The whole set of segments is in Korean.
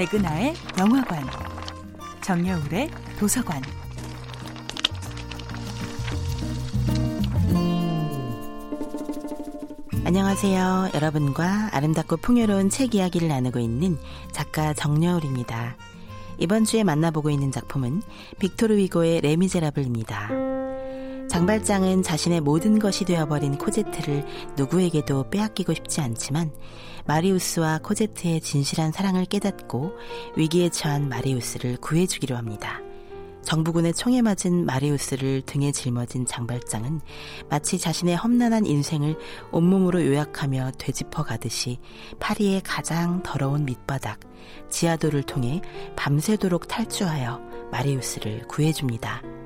백은하의 영화관, 정여울의 도서관. 안녕하세요. 여러분과 아름답고 풍요로운 책 이야기를 나누고 있는 작가 정여울입니다. 이번 주에 만나보고 있는 작품은 빅토르 위고의 레미제라블입니다. 장발장은 자신의 모든 것이 되어버린 코제트를 누구에게도 빼앗기고 싶지 않지만 마리우스와 코제트의 진실한 사랑을 깨닫고 위기에 처한 마리우스를 구해주기로 합니다. 정부군의 총에 맞은 마리우스를 등에 짊어진 장발장은 마치 자신의 험난한 인생을 온몸으로 요약하며 되짚어 가듯이 파리의 가장 더러운 밑바닥, 지하도를 통해 밤새도록 탈주하여 마리우스를 구해줍니다.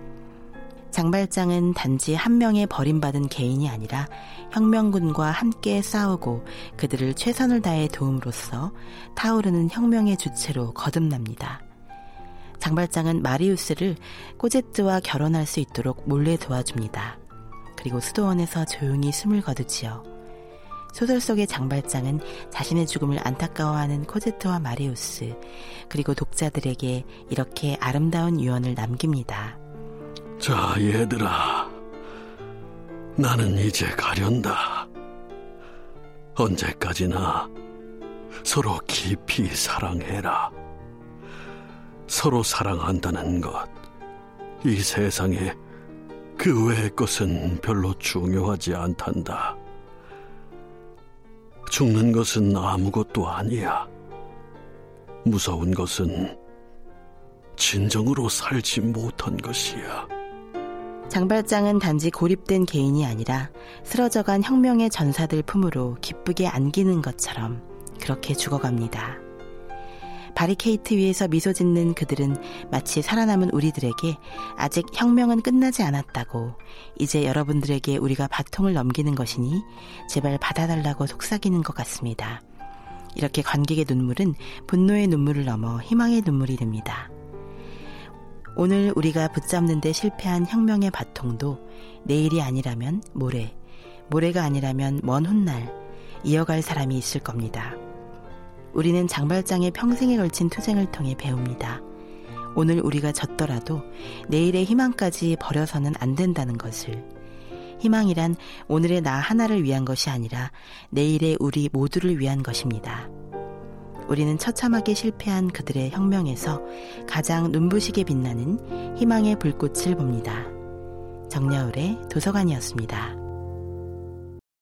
장발장은 단지 한 명의 버림받은 개인이 아니라 혁명군과 함께 싸우고 그들을 최선을 다해 도움으로써 타오르는 혁명의 주체로 거듭납니다. 장발장은 마리우스를 꼬제트와 결혼할 수 있도록 몰래 도와줍니다. 그리고 수도원에서 조용히 숨을 거두지요. 소설 속의 장발장은 자신의 죽음을 안타까워하는 코제트와 마리우스, 그리고 독자들에게 이렇게 아름다운 유언을 남깁니다. 자, 얘들아. 나는 이제 가련다. 언제까지나 서로 깊이 사랑해라. 서로 사랑한다는 것, 이 세상에 그 외의 것은 별로 중요하지 않단다. 죽는 것은 아무것도 아니야. 무서운 것은 진정으로 살지 못한 것이야. 장발장은 단지 고립된 개인이 아니라 쓰러져간 혁명의 전사들 품으로 기쁘게 안기는 것처럼 그렇게 죽어갑니다. 바리케이트 위에서 미소 짓는 그들은 마치 살아남은 우리들에게 아직 혁명은 끝나지 않았다고 이제 여러분들에게 우리가 바통을 넘기는 것이니 제발 받아달라고 속삭이는 것 같습니다. 이렇게 관객의 눈물은 분노의 눈물을 넘어 희망의 눈물이 됩니다. 오늘 우리가 붙잡는 데 실패한 혁명의 바통도 내일이 아니라면 모레, 모레가 아니라면 먼 훗날 이어갈 사람이 있을 겁니다. 우리는 장발장의 평생에 걸친 투쟁을 통해 배웁니다. 오늘 우리가 졌더라도 내일의 희망까지 버려서는 안 된다는 것을. 희망이란 오늘의 나 하나를 위한 것이 아니라 내일의 우리 모두를 위한 것입니다. 우리는 처참하게 실패한 그들의 혁명에서 가장 눈부시게 빛나는 희망의 불꽃을 봅니다. 정야울의 도서관이었습니다.